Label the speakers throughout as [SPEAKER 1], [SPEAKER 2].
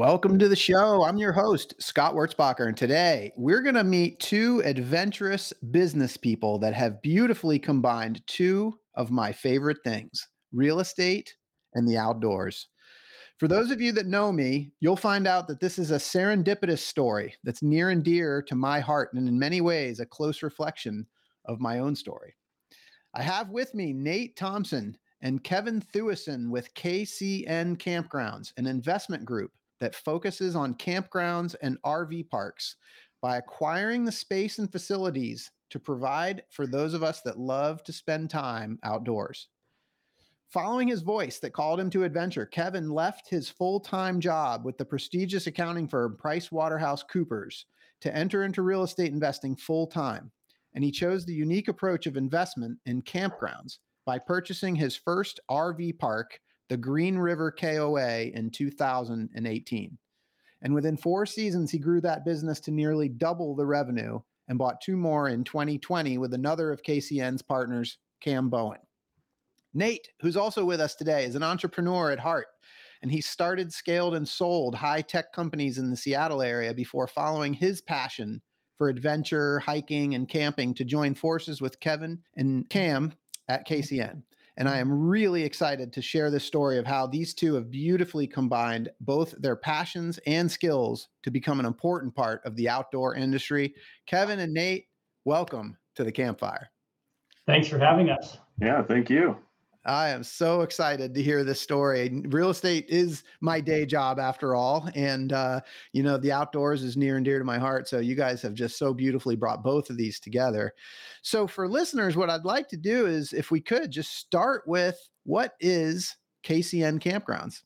[SPEAKER 1] Welcome to the show. I'm your host, Scott Wurzbacher, and today we're going to meet two adventurous business people that have beautifully combined two of my favorite things real estate and the outdoors. For those of you that know me, you'll find out that this is a serendipitous story that's near and dear to my heart, and in many ways, a close reflection of my own story. I have with me Nate Thompson and Kevin Thueson with KCN Campgrounds, an investment group that focuses on campgrounds and RV parks by acquiring the space and facilities to provide for those of us that love to spend time outdoors. Following his voice that called him to adventure, Kevin left his full-time job with the prestigious accounting firm PricewaterhouseCoopers to enter into real estate investing full-time. And he chose the unique approach of investment in campgrounds by purchasing his first RV park the Green River KOA in 2018. And within four seasons, he grew that business to nearly double the revenue and bought two more in 2020 with another of KCN's partners, Cam Bowen. Nate, who's also with us today, is an entrepreneur at heart, and he started, scaled, and sold high tech companies in the Seattle area before following his passion for adventure, hiking, and camping to join forces with Kevin and Cam at KCN. And I am really excited to share this story of how these two have beautifully combined both their passions and skills to become an important part of the outdoor industry. Kevin and Nate, welcome to the campfire.
[SPEAKER 2] Thanks for having us.
[SPEAKER 3] Yeah, thank you.
[SPEAKER 1] I am so excited to hear this story. Real estate is my day job after all. And, uh, you know, the outdoors is near and dear to my heart. So you guys have just so beautifully brought both of these together. So for listeners, what I'd like to do is, if we could, just start with what is KCN Campgrounds?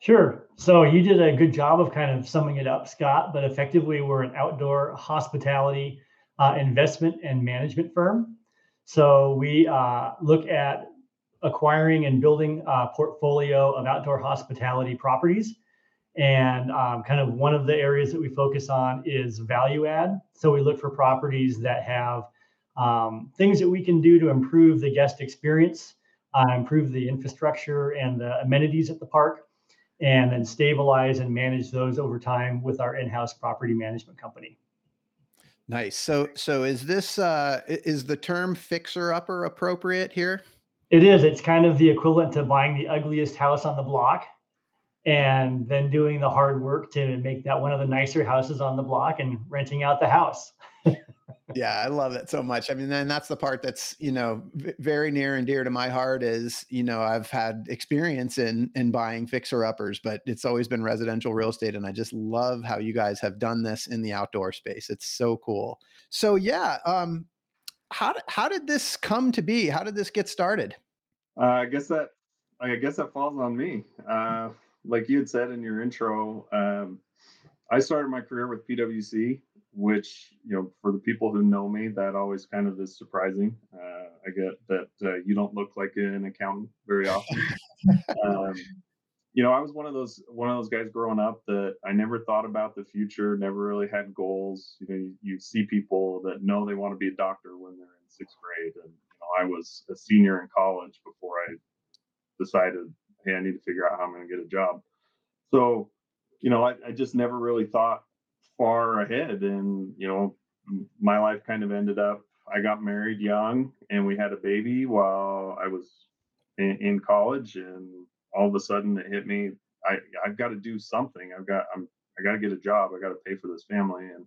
[SPEAKER 2] Sure. So you did a good job of kind of summing it up, Scott, but effectively, we're an outdoor hospitality uh, investment and management firm. So we uh, look at acquiring and building a portfolio of outdoor hospitality properties. And um, kind of one of the areas that we focus on is value add. So we look for properties that have um, things that we can do to improve the guest experience, uh, improve the infrastructure and the amenities at the park, and then stabilize and manage those over time with our in-house property management company.
[SPEAKER 1] Nice. So, so is this uh, is the term fixer upper appropriate here?
[SPEAKER 2] It is. It's kind of the equivalent to buying the ugliest house on the block and then doing the hard work to make that one of the nicer houses on the block and renting out the house.
[SPEAKER 1] yeah, I love that so much. I mean, and that's the part that's, you know, very near and dear to my heart is, you know, I've had experience in in buying fixer uppers, but it's always been residential real estate and I just love how you guys have done this in the outdoor space. It's so cool. So, yeah, um how did, how did this come to be? How did this get started?
[SPEAKER 3] Uh, I guess that I guess that falls on me. Uh, like you had said in your intro, um, I started my career with PwC, which you know, for the people who know me, that always kind of is surprising. Uh, I get that uh, you don't look like an accountant very often. um, you know, I was one of those one of those guys growing up that I never thought about the future, never really had goals. You know, you, you see people that know they want to be a doctor when they're in sixth grade, and you know, I was a senior in college before I decided, hey, I need to figure out how I'm going to get a job. So, you know, I, I just never really thought far ahead, and you know, my life kind of ended up. I got married young, and we had a baby while I was in, in college, and all of a sudden it hit me. I I've got to do something. I've got I'm I got to get a job. I got to pay for this family, and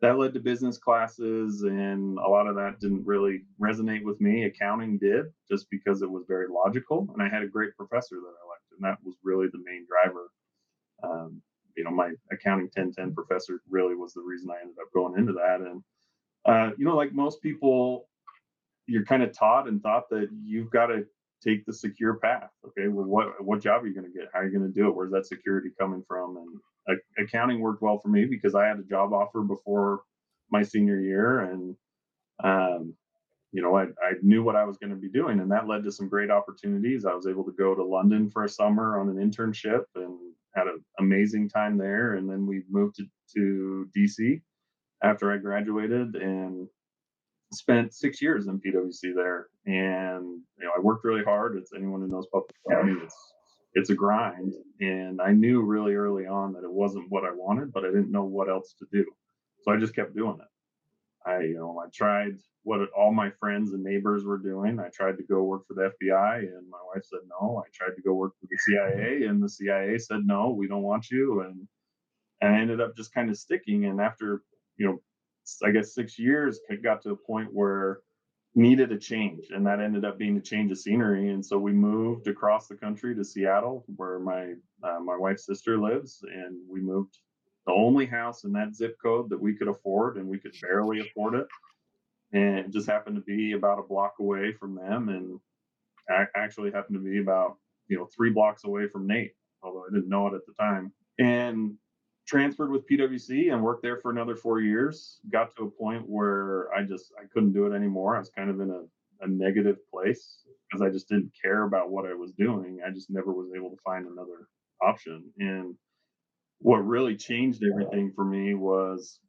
[SPEAKER 3] that led to business classes, and a lot of that didn't really resonate with me. Accounting did, just because it was very logical, and I had a great professor that I liked, and that was really the main driver. Um, you know, my accounting 1010 professor really was the reason I ended up going into that, and uh, you know, like most people, you're kind of taught and thought that you've got to take the secure path. Okay, well, what what job are you going to get? How are you going to do it? Where's that security coming from? And accounting worked well for me because I had a job offer before my senior year, and um, you know, I, I knew what I was going to be doing, and that led to some great opportunities. I was able to go to London for a summer on an internship and had an amazing time there. And then we moved to, to DC after I graduated and spent six years in PwC there. And you know, I worked really hard. It's anyone who knows public accounting, it's it's a grind. And I knew really early on that it wasn't what I wanted, but I didn't know what else to do. So I just kept doing it. I, you know, I tried what all my friends and neighbors were doing. I tried to go work for the FBI, and my wife said no. I tried to go work for the CIA, and the CIA said no, we don't want you. And and I ended up just kind of sticking. And after, you know, I guess six years, it got to a point where needed a change, and that ended up being a change of scenery. And so we moved across the country to Seattle, where my uh, my wife's sister lives, and we moved the only house in that zip code that we could afford, and we could barely afford it. And it just happened to be about a block away from them, and actually happened to be about you know three blocks away from Nate, although I didn't know it at the time. And transferred with PwC and worked there for another four years. Got to a point where I just I couldn't do it anymore. I was kind of in a, a negative place because I just didn't care about what I was doing. I just never was able to find another option. And what really changed everything for me was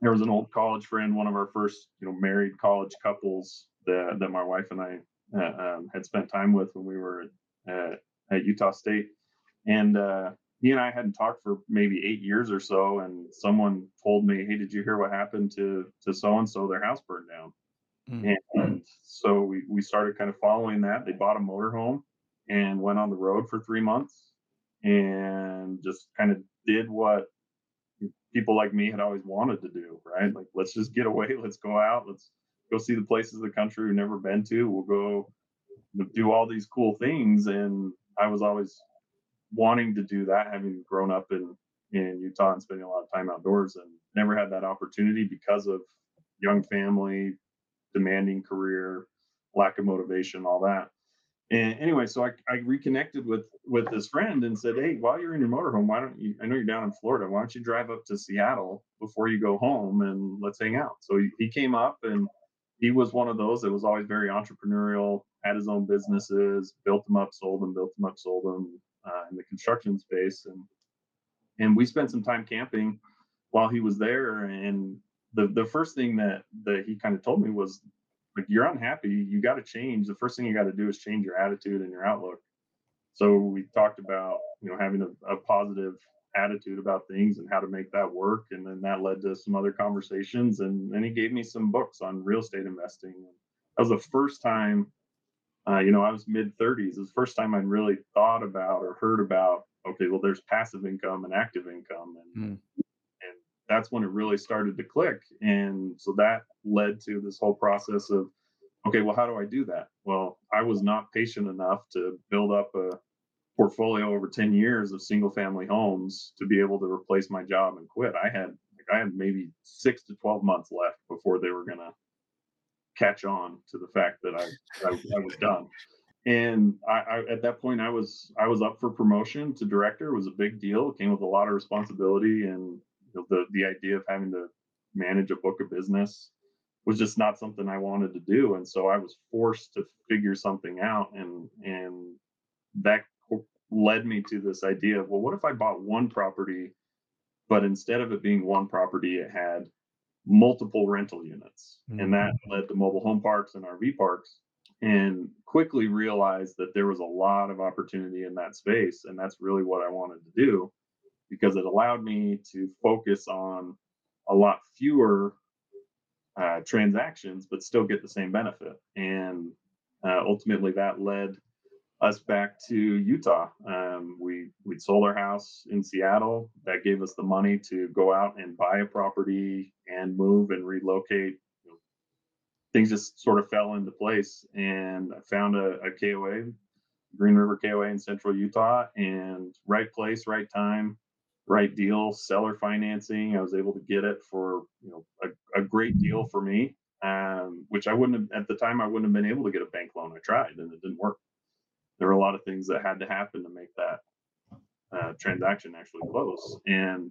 [SPEAKER 3] there was an old college friend, one of our first, you know, married college couples that that my wife and I uh, um, had spent time with when we were at, at Utah State, and uh, he and I hadn't talked for maybe eight years or so. And someone told me, "Hey, did you hear what happened to to so and so? Their house burned down." Mm. And so we we started kind of following that. They bought a motorhome and went on the road for three months and just kind of did what people like me had always wanted to do, right? Like, let's just get away, let's go out, let's go see the places of the country we've never been to. We'll go do all these cool things. And I was always wanting to do that, having grown up in in Utah and spending a lot of time outdoors, and never had that opportunity because of young family, demanding career, lack of motivation, all that. And anyway, so I, I reconnected with with this friend and said, "Hey, while you're in your motorhome, why don't you? I know you're down in Florida. Why don't you drive up to Seattle before you go home and let's hang out?" So he, he came up and he was one of those that was always very entrepreneurial, had his own businesses, built them up, sold them, built them up, sold them uh, in the construction space, and and we spent some time camping while he was there. And the the first thing that that he kind of told me was like you're unhappy, you got to change. The first thing you got to do is change your attitude and your outlook. So we talked about you know having a, a positive attitude about things and how to make that work, and then that led to some other conversations. And then he gave me some books on real estate investing. That was the first time. Uh, you know, I was mid 30s. It was the first time I'd really thought about or heard about. Okay, well, there's passive income and active income, and mm that's when it really started to click. And so that led to this whole process of, okay, well, how do I do that? Well, I was not patient enough to build up a portfolio over 10 years of single family homes to be able to replace my job and quit. I had like, I had maybe six to 12 months left before they were going to catch on to the fact that I, I, I was done. And I, I, at that point, I was I was up for promotion to director. It was a big deal. It came with a lot of responsibility and the the idea of having to manage a book of business was just not something I wanted to do, and so I was forced to figure something out, and and that led me to this idea of well, what if I bought one property, but instead of it being one property, it had multiple rental units, mm-hmm. and that mm-hmm. led to mobile home parks and RV parks, and quickly realized that there was a lot of opportunity in that space, and that's really what I wanted to do because it allowed me to focus on a lot fewer uh, transactions, but still get the same benefit. And uh, ultimately, that led us back to Utah. Um, we we sold our house in Seattle. That gave us the money to go out and buy a property and move and relocate. things just sort of fell into place, and I found a, a KOA, Green River KOA in Central Utah, and right place, right time right deal, seller financing. I was able to get it for you know a, a great deal for me, um, which I wouldn't have at the time. I wouldn't have been able to get a bank loan. I tried and it didn't work. There were a lot of things that had to happen to make that uh, transaction actually close. And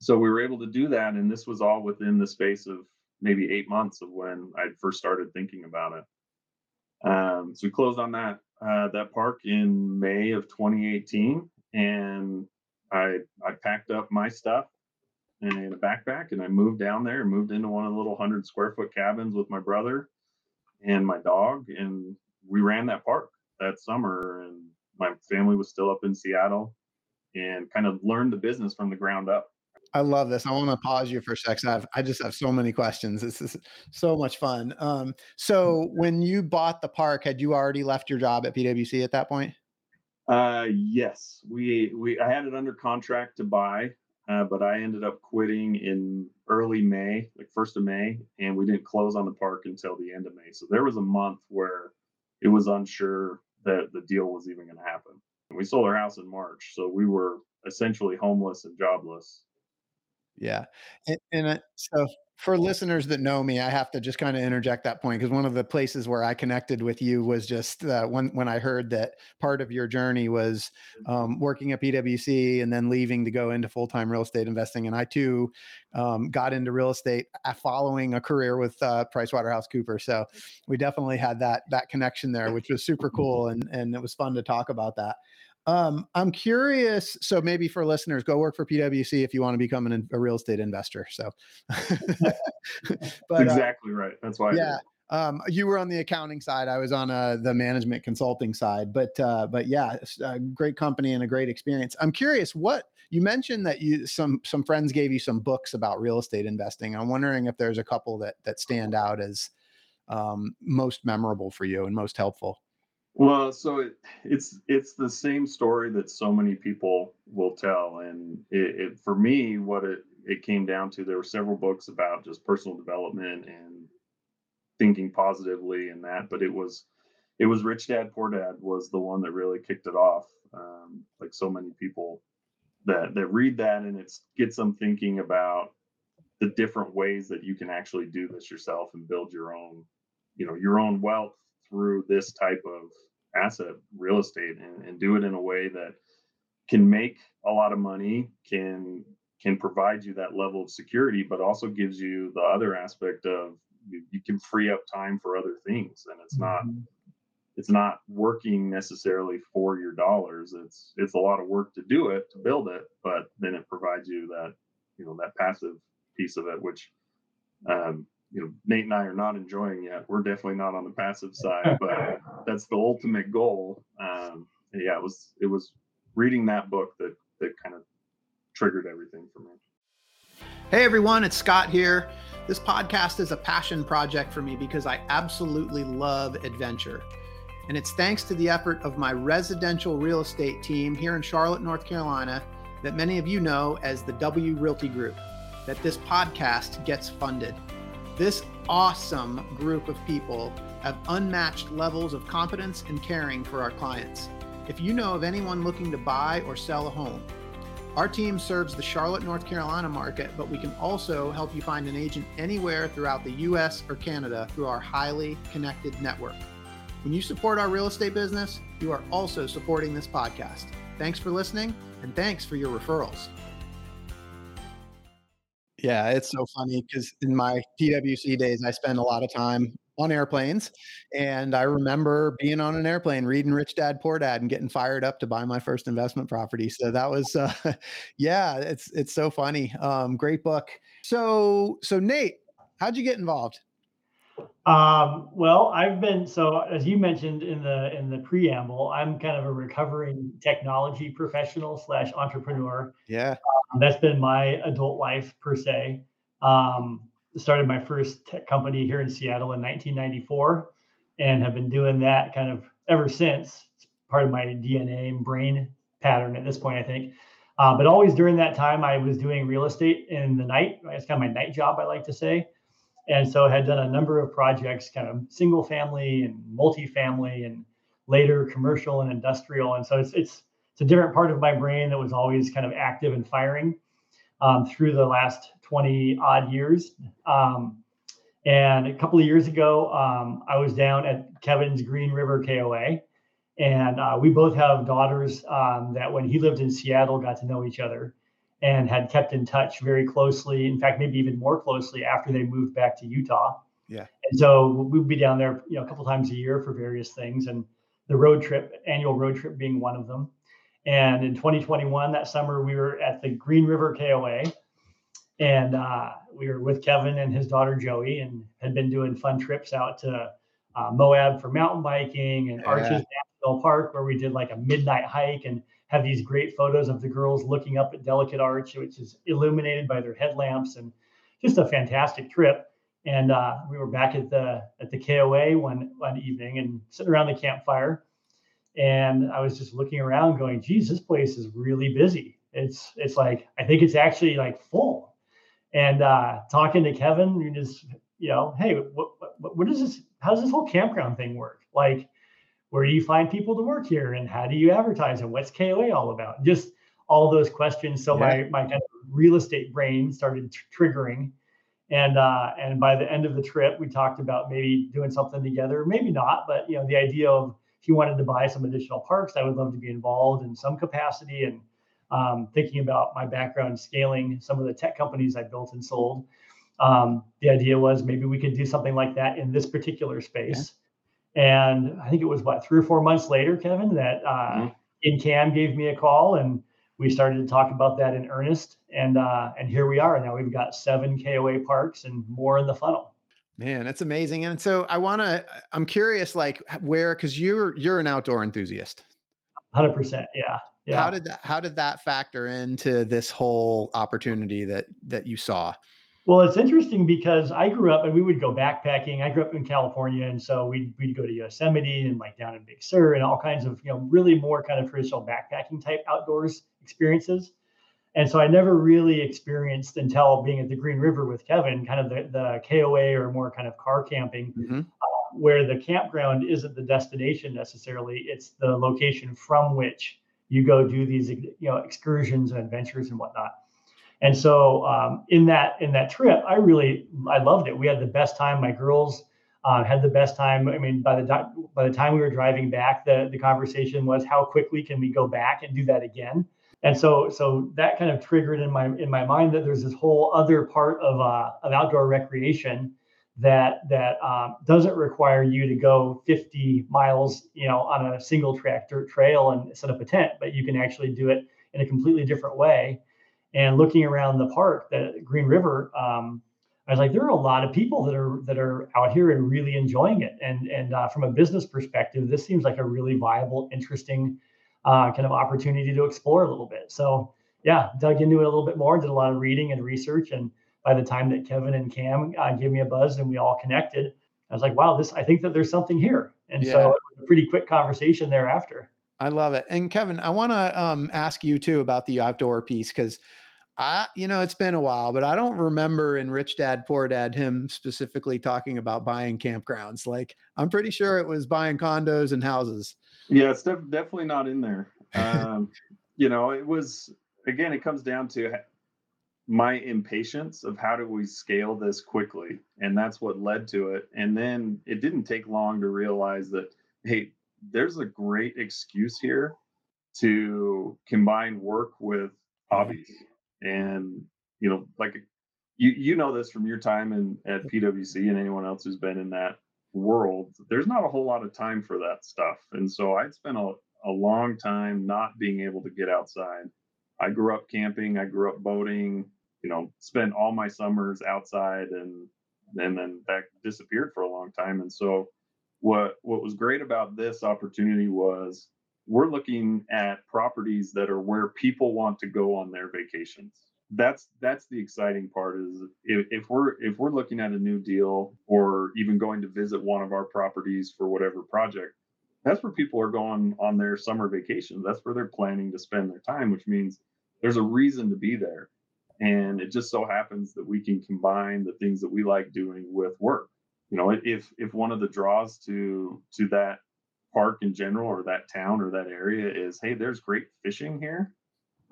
[SPEAKER 3] so we were able to do that. And this was all within the space of maybe eight months of when I first started thinking about it. Um, so we closed on that uh, that park in May of 2018, and I I packed up my stuff in a backpack and I moved down there and moved into one of the little hundred square foot cabins with my brother and my dog, and we ran that park that summer. And my family was still up in Seattle, and kind of learned the business from the ground up.
[SPEAKER 1] I love this. I want to pause you for a sec. I, have, I just have so many questions. This is so much fun. Um, so when you bought the park, had you already left your job at PwC at that point?
[SPEAKER 3] Uh, yes, we we I had it under contract to buy, uh, but I ended up quitting in early May, like first of May, and we didn't close on the park until the end of May. So there was a month where it was unsure that the deal was even going to happen. We sold our house in March, so we were essentially homeless and jobless
[SPEAKER 1] yeah. And, and uh, so for listeners that know me, I have to just kind of interject that point because one of the places where I connected with you was just uh, when when I heard that part of your journey was um, working at PwC and then leaving to go into full time real estate investing, and I too um, got into real estate uh, following a career with uh, PricewaterhouseCoopers. So we definitely had that that connection there, which was super cool, and and it was fun to talk about that. Um, I'm curious. So maybe for listeners, go work for PwC if you want to become an, a real estate investor. So,
[SPEAKER 3] but uh, exactly uh, right. That's why.
[SPEAKER 1] Yeah. Um, you were on the accounting side. I was on uh, the management consulting side. But uh, but yeah, great company and a great experience. I'm curious what you mentioned that you some some friends gave you some books about real estate investing. I'm wondering if there's a couple that that stand out as um, most memorable for you and most helpful.
[SPEAKER 3] Well, so it, it's it's the same story that so many people will tell, and it, it, for me, what it it came down to, there were several books about just personal development and thinking positively and that, but it was it was Rich Dad Poor Dad was the one that really kicked it off. Um, like so many people that that read that and it gets them thinking about the different ways that you can actually do this yourself and build your own, you know, your own wealth through this type of asset, real estate, and, and do it in a way that can make a lot of money, can can provide you that level of security, but also gives you the other aspect of you, you can free up time for other things, and it's not mm-hmm. it's not working necessarily for your dollars. It's it's a lot of work to do it to build it, but then it provides you that you know that passive piece of it, which um, you know Nate and I are not enjoying yet. We're definitely not on the passive side, but that's the ultimate goal. Um, yeah, it was it was reading that book that that kind of triggered everything for me.
[SPEAKER 1] Hey everyone, it's Scott here. This podcast is a passion project for me because I absolutely love adventure. And it's thanks to the effort of my residential real estate team here in Charlotte, North Carolina, that many of you know as the W Realty Group, that this podcast gets funded. This awesome group of people have unmatched levels of competence and caring for our clients. If you know of anyone looking to buy or sell a home, our team serves the Charlotte, North Carolina market, but we can also help you find an agent anywhere throughout the US or Canada through our highly connected network. When you support our real estate business, you are also supporting this podcast. Thanks for listening and thanks for your referrals. Yeah, it's so funny because in my PwC days, I spent a lot of time on airplanes, and I remember being on an airplane, reading Rich Dad Poor Dad, and getting fired up to buy my first investment property. So that was, uh, yeah, it's it's so funny. Um, great book. So so Nate, how'd you get involved?
[SPEAKER 2] Um, well, I've been so as you mentioned in the in the preamble, I'm kind of a recovering technology professional slash entrepreneur.
[SPEAKER 1] Yeah,
[SPEAKER 2] um, that's been my adult life per se. Um, started my first tech company here in Seattle in 1994, and have been doing that kind of ever since. It's part of my DNA and brain pattern at this point, I think. Uh, but always during that time, I was doing real estate in the night. It's kind of my night job, I like to say and so had done a number of projects, kind of single family and multifamily, and later commercial and industrial. And so it's it's it's a different part of my brain that was always kind of active and firing um, through the last 20 odd years. Um, and a couple of years ago, um, I was down at Kevin's Green River KOA, And uh, we both have daughters um, that when he lived in Seattle got to know each other and had kept in touch very closely. In fact, maybe even more closely after they moved back to Utah.
[SPEAKER 1] Yeah.
[SPEAKER 2] And so we'd be down there, you know, a couple times a year for various things, and the road trip, annual road trip, being one of them. And in 2021, that summer, we were at the Green River KOA, and uh, we were with Kevin and his daughter Joey, and had been doing fun trips out to uh, Moab for mountain biking and yeah. Arches National Park, where we did like a midnight hike and have these great photos of the girls looking up at Delicate Arch, which is illuminated by their headlamps, and just a fantastic trip. And uh, we were back at the at the KOA one one evening and sitting around the campfire, and I was just looking around, going, "Geez, this place is really busy. It's it's like I think it's actually like full." And uh, talking to Kevin, you just you know, hey, what, what what is this? How does this whole campground thing work? Like, where do you find people to work here, and how do you advertise, and what's KOA all about? Just all those questions. So yeah. my my kind of real estate brain started triggering, and uh, and by the end of the trip, we talked about maybe doing something together, maybe not, but you know, the idea of if he wanted to buy some additional parks, I would love to be involved in some capacity. And um, thinking about my background scaling some of the tech companies I built and sold, um, the idea was maybe we could do something like that in this particular space. And I think it was what three or four months later, Kevin, that uh, mm-hmm. and Cam gave me a call and we started to talk about that in earnest. And uh, and here we are. Now we've got seven KOA parks and more in the funnel.
[SPEAKER 1] Man, that's amazing. And so I want to, I'm curious, like where, cause you're, you're an outdoor enthusiast.
[SPEAKER 2] Hundred percent. Yeah. Yeah.
[SPEAKER 1] How did that, how did that factor into this whole opportunity that, that you saw?
[SPEAKER 2] Well, it's interesting because I grew up and we would go backpacking. I grew up in California. And so we'd, we'd go to Yosemite and like down in Big Sur and all kinds of, you know, really more kind of traditional backpacking type outdoors experiences. And so I never really experienced until being at the Green River with Kevin, kind of the, the KOA or more kind of car camping, mm-hmm. uh, where the campground isn't the destination necessarily; it's the location from which you go do these, you know, excursions and adventures and whatnot. And so um, in that in that trip, I really I loved it. We had the best time. My girls uh, had the best time. I mean, by the by the time we were driving back, the the conversation was how quickly can we go back and do that again and so so that kind of triggered in my in my mind that there's this whole other part of uh, of outdoor recreation that that um, doesn't require you to go 50 miles you know on a single track dirt trail and set up a tent but you can actually do it in a completely different way and looking around the park the green river um, i was like there are a lot of people that are that are out here and really enjoying it and and uh, from a business perspective this seems like a really viable interesting uh, kind of opportunity to explore a little bit. So yeah, dug into it a little bit more, did a lot of reading and research, and by the time that Kevin and Cam uh, gave me a buzz and we all connected, I was like, wow, this I think that there's something here. And yeah. so a pretty quick conversation thereafter.
[SPEAKER 1] I love it. And Kevin, I want to um, ask you too about the outdoor piece because I, you know, it's been a while, but I don't remember in Rich Dad Poor Dad him specifically talking about buying campgrounds. Like I'm pretty sure it was buying condos and houses.
[SPEAKER 3] Yeah, it's def- definitely not in there. Um, you know, it was again. It comes down to my impatience of how do we scale this quickly, and that's what led to it. And then it didn't take long to realize that hey, there's a great excuse here to combine work with hobbies, and you know, like you you know this from your time in at PwC and anyone else who's been in that world, there's not a whole lot of time for that stuff. And so I'd spent a, a long time not being able to get outside. I grew up camping, I grew up boating, you know, spent all my summers outside and and then that disappeared for a long time. And so what what was great about this opportunity was we're looking at properties that are where people want to go on their vacations. That's that's the exciting part is if, if we're if we're looking at a new deal or even going to visit one of our properties for whatever project that's where people are going on their summer vacation. That's where they're planning to spend their time which means there's a reason to be there. And it just so happens that we can combine the things that we like doing with work. You know if if one of the draws to to that park in general or that town or that area is hey there's great fishing here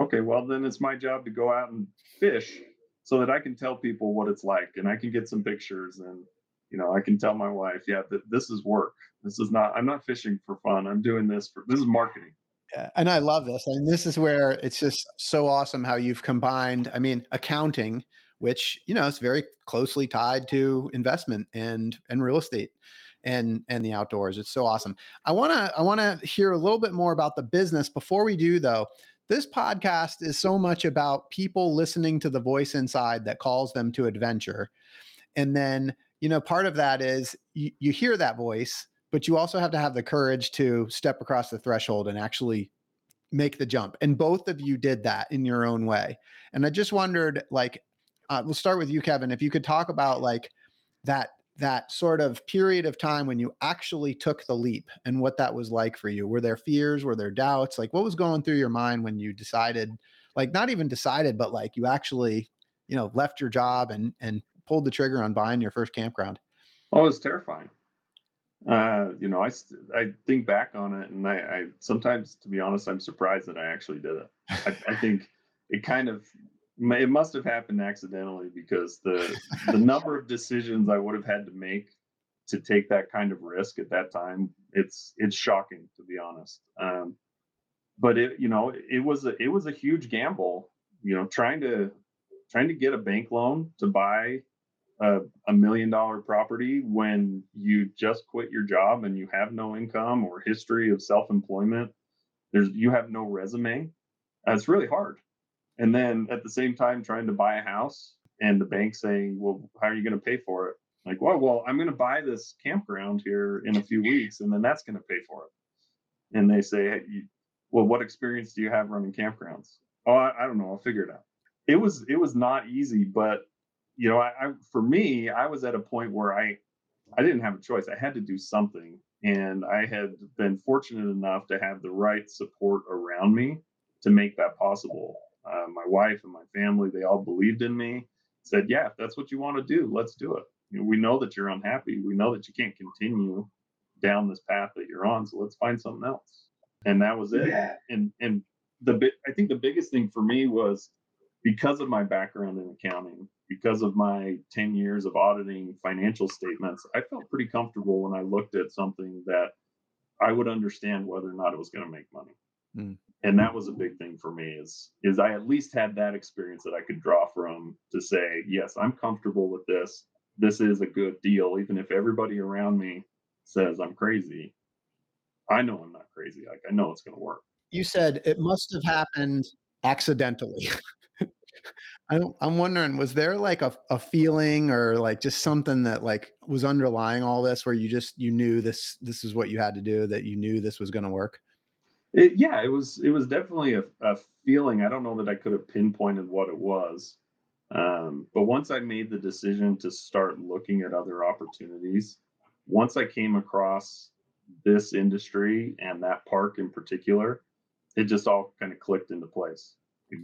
[SPEAKER 3] okay, well, then it's my job to go out and fish so that I can tell people what it's like and I can get some pictures and you know, I can tell my wife, yeah, th- this is work. This is not. I'm not fishing for fun. I'm doing this for. This is marketing.
[SPEAKER 1] Yeah, and I love this. And this is where it's just so awesome how you've combined. I mean, accounting, which you know is very closely tied to investment and and real estate and and the outdoors. It's so awesome. I want to I want to hear a little bit more about the business before we do though. This podcast is so much about people listening to the voice inside that calls them to adventure. And then, you know, part of that is you, you hear that voice, but you also have to have the courage to step across the threshold and actually make the jump. And both of you did that in your own way. And I just wondered, like, uh, we'll start with you, Kevin. If you could talk about like that that sort of period of time when you actually took the leap and what that was like for you. Were there fears? Were there doubts? Like what was going through your mind when you decided, like not even decided, but like you actually, you know, left your job and and pulled the trigger on buying your first campground?
[SPEAKER 3] Oh, it was terrifying. Uh, you know, I I think back on it, and I, I sometimes, to be honest, I'm surprised that I actually did it. I, I think it kind of it must have happened accidentally because the the number of decisions I would have had to make to take that kind of risk at that time it's it's shocking to be honest. Um, but it you know it was a it was a huge gamble you know trying to trying to get a bank loan to buy a, a million dollar property when you just quit your job and you have no income or history of self-employment. There's you have no resume. That's really hard and then at the same time trying to buy a house and the bank saying well how are you going to pay for it? Like well well i'm going to buy this campground here in a few weeks and then that's going to pay for it. And they say hey, you, well what experience do you have running campgrounds? Oh I, I, don't know. I'll figure it out. It was it was not easy but you know I, I for me i was at a point where i i didn't have a choice. I had to do something and i had been fortunate enough to have the right support around me to make that possible uh, my wife and my family, they all believed in me, said, Yeah, if that's what you want to do, let's do it. You know, we know that you're unhappy. We know that you can't continue down this path that you're on. So let's find something else. And that was it. Yeah. And and the bit I think the biggest thing for me was because of my background in accounting, because of my 10 years of auditing financial statements, I felt pretty comfortable when I looked at something that I would understand whether or not it was going to make money. Mm and that was a big thing for me is is i at least had that experience that i could draw from to say yes i'm comfortable with this. This is a good deal. Even if everybody around me says i'm crazy i know i'm not crazy. Like i know it's going to work.
[SPEAKER 1] You said it must have happened accidentally. I'm, I'm wondering was there like a, a feeling or like just something that like was underlying all this where you just you knew this this is what you had to do that you knew this was going to work
[SPEAKER 3] it, yeah, it was it was definitely a, a feeling. I don't know that I could have pinpointed what it was, um, but once I made the decision to start looking at other opportunities, once I came across this industry and that park in particular, it just all kind of clicked into place.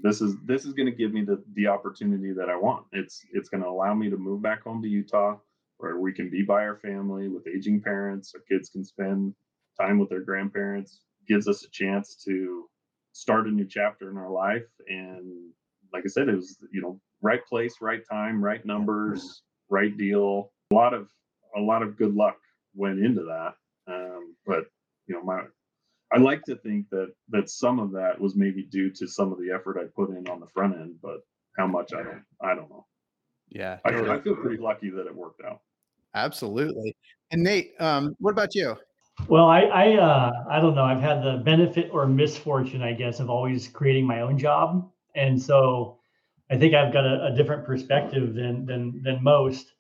[SPEAKER 3] This is this is going to give me the the opportunity that I want. It's it's going to allow me to move back home to Utah, where we can be by our family with aging parents. Our kids can spend time with their grandparents gives us a chance to start a new chapter in our life. And like I said, it was, you know, right place, right time, right numbers, right deal. A lot of a lot of good luck went into that. Um, but you know, my I like to think that that some of that was maybe due to some of the effort I put in on the front end, but how much I don't I don't know.
[SPEAKER 1] Yeah,
[SPEAKER 3] I, I feel pretty lucky that it worked out.
[SPEAKER 1] Absolutely. And Nate, um, what about you?
[SPEAKER 2] Well, I I uh, I don't know. I've had the benefit or misfortune, I guess, of always creating my own job, and so I think I've got a, a different perspective than than than most.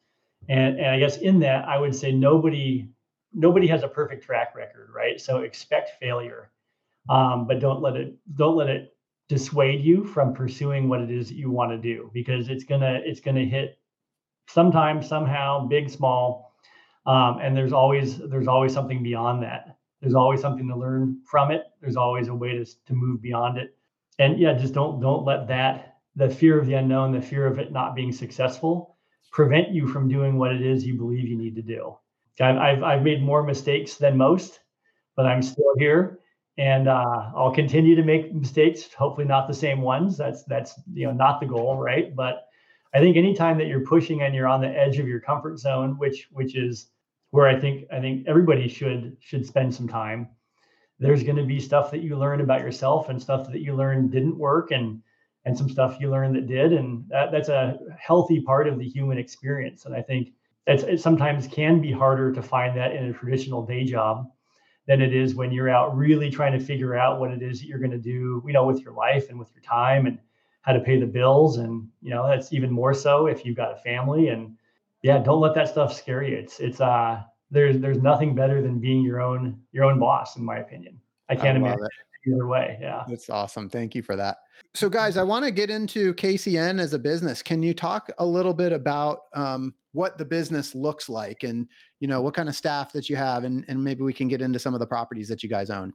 [SPEAKER 2] And and I guess in that, I would say nobody nobody has a perfect track record, right? So expect failure, um, but don't let it don't let it dissuade you from pursuing what it is that you want to do because it's gonna it's gonna hit sometime somehow big small um, and there's always there's always something beyond that. There's always something to learn from it. There's always a way to, to move beyond it. And yeah just don't don't let that the fear of the unknown the fear of it not being successful prevent you from doing what it is you believe you need to do. I've, I've, made more mistakes than most but i'm still here. And uh, i'll continue to make mistakes hopefully not the same ones. That's that's you know not the goal right? But I think anytime that you're pushing and you're on the edge of your comfort zone, which which is where I think I think everybody should should spend some time. There's going to be stuff that you learn about yourself and stuff that you learn didn't work and and some stuff you learned that did and that, that's a healthy part of the human experience and I think it's, it sometimes can be harder to find that in a traditional day job than it is when you're out really trying to figure out what it is that you're going to do, you know, with your life and with your time and how to pay the bills. And, you know, that's even more so if you've got a family and yeah, don't let that stuff scare you. It's, it's, uh, there's, there's nothing better than being your own, your own boss, in my opinion. I can't I imagine it. either way. Yeah.
[SPEAKER 1] That's awesome. Thank you for that. So guys, I want to get into KCN as a business. Can you talk a little bit about, um, what the business looks like and you know what kind of staff that you have and, and maybe we can get into some of the properties that you guys own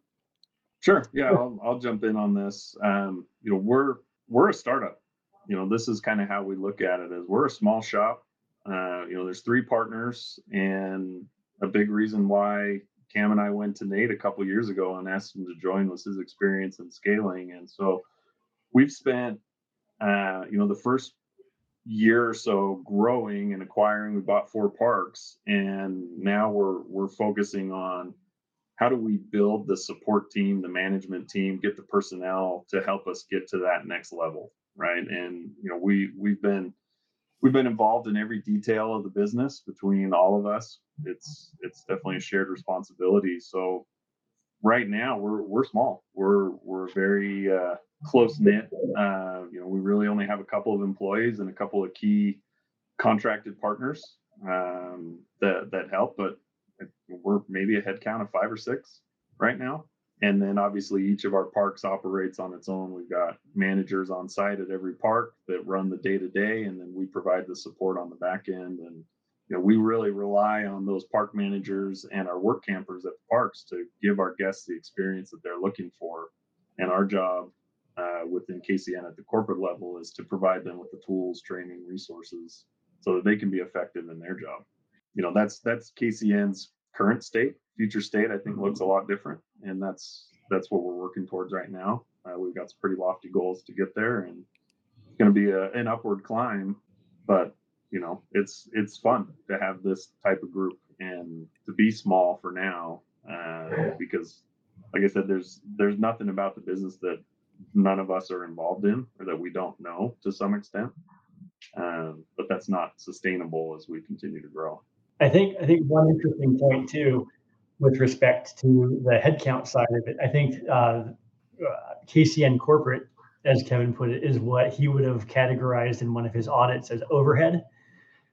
[SPEAKER 3] sure yeah i'll, I'll jump in on this um, you know we're we're a startup you know this is kind of how we look at it as we're a small shop uh, you know there's three partners and a big reason why cam and i went to nate a couple years ago and asked him to join was his experience in scaling. And so we've spent uh, you know the first year or so growing and acquiring. We bought four parks and now we're we're focusing on how do we build the support team the management team get the personnel to help us get to that next level right? And you know we we've been we've been involved in every detail of the business between all of us it's it's definitely a shared responsibility so right now we're we're small we're we're very uh close knit. Uh, you know, we really only have a couple of employees and a couple of key contracted partners um, that that help, but we're maybe a head count of five or six right now. And then obviously each of our parks operates on its own. We've got managers on site at every park that run the day to day, and then we provide the support on the back end. And you know, we really rely on those park managers and our work campers at the parks to give our guests the experience that they're looking for. And our job uh, within KCN at the corporate level is to provide them with the tools, training, resources, so that they can be effective in their job. You know, that's that's KCN's current state. Future state, I think, looks a lot different, and that's that's what we're working towards right now. Uh, we've got some pretty lofty goals to get there, and it's going to be a, an upward climb. But you know, it's it's fun to have this type of group and to be small for now, uh, because, like I said, there's there's nothing about the business that none of us are involved in or that we don't know to some extent. Um, but that's not sustainable as we continue to grow.
[SPEAKER 2] I think I think one interesting point too, with respect to the headcount side of it, I think uh, KCN corporate, as Kevin put it, is what he would have categorized in one of his audits as overhead,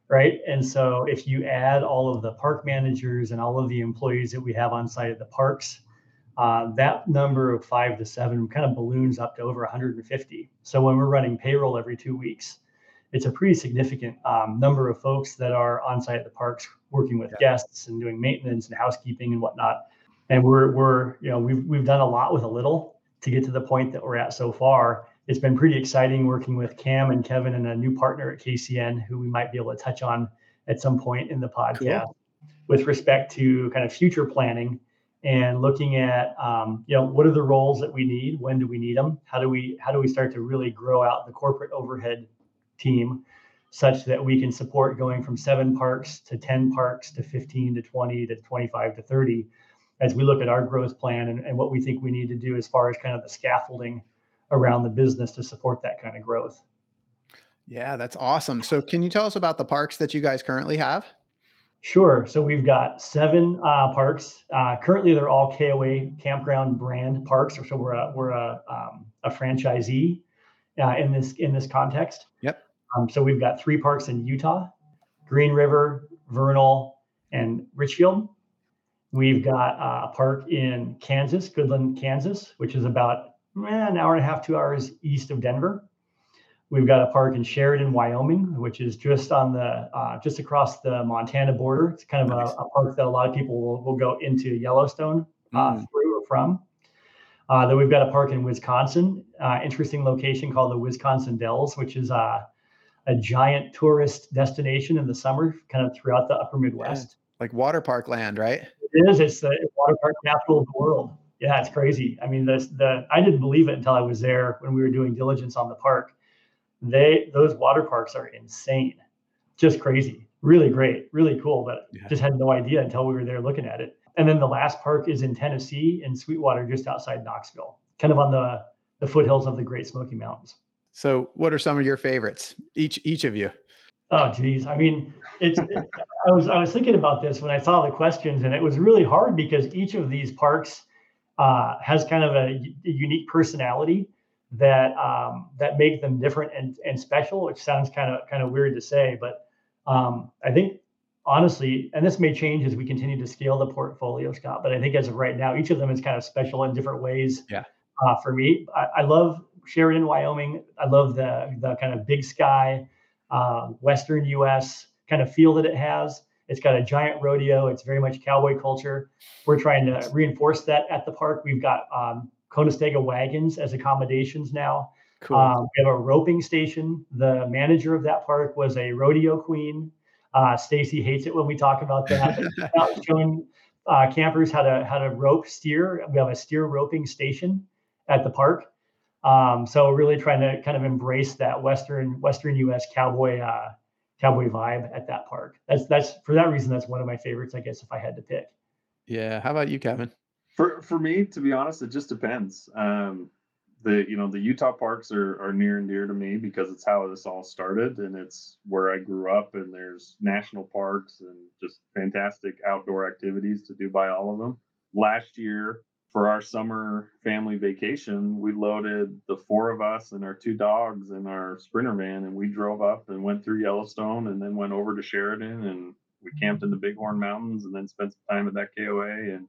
[SPEAKER 2] right? And so if you add all of the park managers and all of the employees that we have on site at the parks, uh, that number of five to seven kind of balloons up to over 150. So when we're running payroll every two weeks, it's a pretty significant um, number of folks that are on site at the parks working with yeah. guests and doing maintenance and housekeeping and whatnot. And we're we're you know we've we've done a lot with a little to get to the point that we're at so far. It's been pretty exciting working with Cam and Kevin and a new partner at KCN who we might be able to touch on at some point in the podcast cool. with respect to kind of future planning and looking at um, you know what are the roles that we need when do we need them how do we how do we start to really grow out the corporate overhead team such that we can support going from seven parks to 10 parks to 15 to 20 to 25 to 30 as we look at our growth plan and, and what we think we need to do as far as kind of the scaffolding around the business to support that kind of growth
[SPEAKER 1] yeah that's awesome so can you tell us about the parks that you guys currently have
[SPEAKER 2] Sure. So we've got seven uh, parks. Uh, currently, they're all KOA campground brand parks. So we're a we're a, um, a franchisee uh, in this in this context.
[SPEAKER 1] Yep.
[SPEAKER 2] Um, so we've got three parks in Utah: Green River, Vernal, and Richfield. We've got uh, a park in Kansas, Goodland, Kansas, which is about eh, an hour and a half, two hours east of Denver. We've got a park in Sheridan, Wyoming, which is just on the uh, just across the Montana border. It's kind of nice. a, a, park that a lot of people will, will go into Yellowstone uh, mm. through or from. Uh, then we've got a park in Wisconsin, uh, interesting location called the Wisconsin Dells, which is a giant tourist destination in the summer, kind of throughout the upper Midwest.
[SPEAKER 1] Yeah. Like water park land, right?
[SPEAKER 2] It is. It's the water park capital of the world. Yeah, it's crazy. I mean, the the I didn't believe it until I was there when we were doing diligence on the park they those water parks are insane, just crazy, really great, really cool. But yeah. just had no idea until we were there looking at it. And then the last park is in Tennessee in Sweetwater, just outside Knoxville, kind of on the the foothills of the Great Smoky Mountains.
[SPEAKER 1] So, what are some of your favorites? Each each of you.
[SPEAKER 2] Oh, geez. I mean, it's. It, I was I was thinking about this when I saw the questions, and it was really hard because each of these parks uh, has kind of a, a, unique personality that um, that make them different and and special. Which sounds kind of kind of weird to say, but um, I think honestly, and this may change as we continue to scale the portfolio, Scott. But I think as of right now, each of them is kind of special in different ways.
[SPEAKER 1] Yeah.
[SPEAKER 2] Uh, for me, I, I love Sheridan, Wyoming. I love the the kind of big sky, uh, Western U.S. kind of feel that it has. It's got a giant rodeo. It's very much cowboy culture. We're trying to reinforce that at the park. We've got um, Conestoga wagons as accommodations now. Cool. Um, we have a roping station. The manager of that park was a rodeo queen. Uh, Stacy hates it when we talk about that. showing uh, campers how to how to rope steer. We have a steer roping station at the park. Um, so really trying to kind of embrace that Western Western U.S. cowboy uh, cowboy vibe at that park. That's that's for that reason. That's one of my favorites, I guess, if I had to pick.
[SPEAKER 1] Yeah. How about you, Kevin?
[SPEAKER 3] For for me, to be honest, it just depends. Um, the you know the Utah parks are are near and dear to me because it's how this all started and it's where I grew up and there's national parks and just fantastic outdoor activities to do by all of them. Last year, for our summer family vacation, we loaded the four of us and our two dogs in our sprinter van, and we drove up and went through Yellowstone, and then went over to Sheridan, and we camped in the Bighorn Mountains, and then spent some time at that KOA, and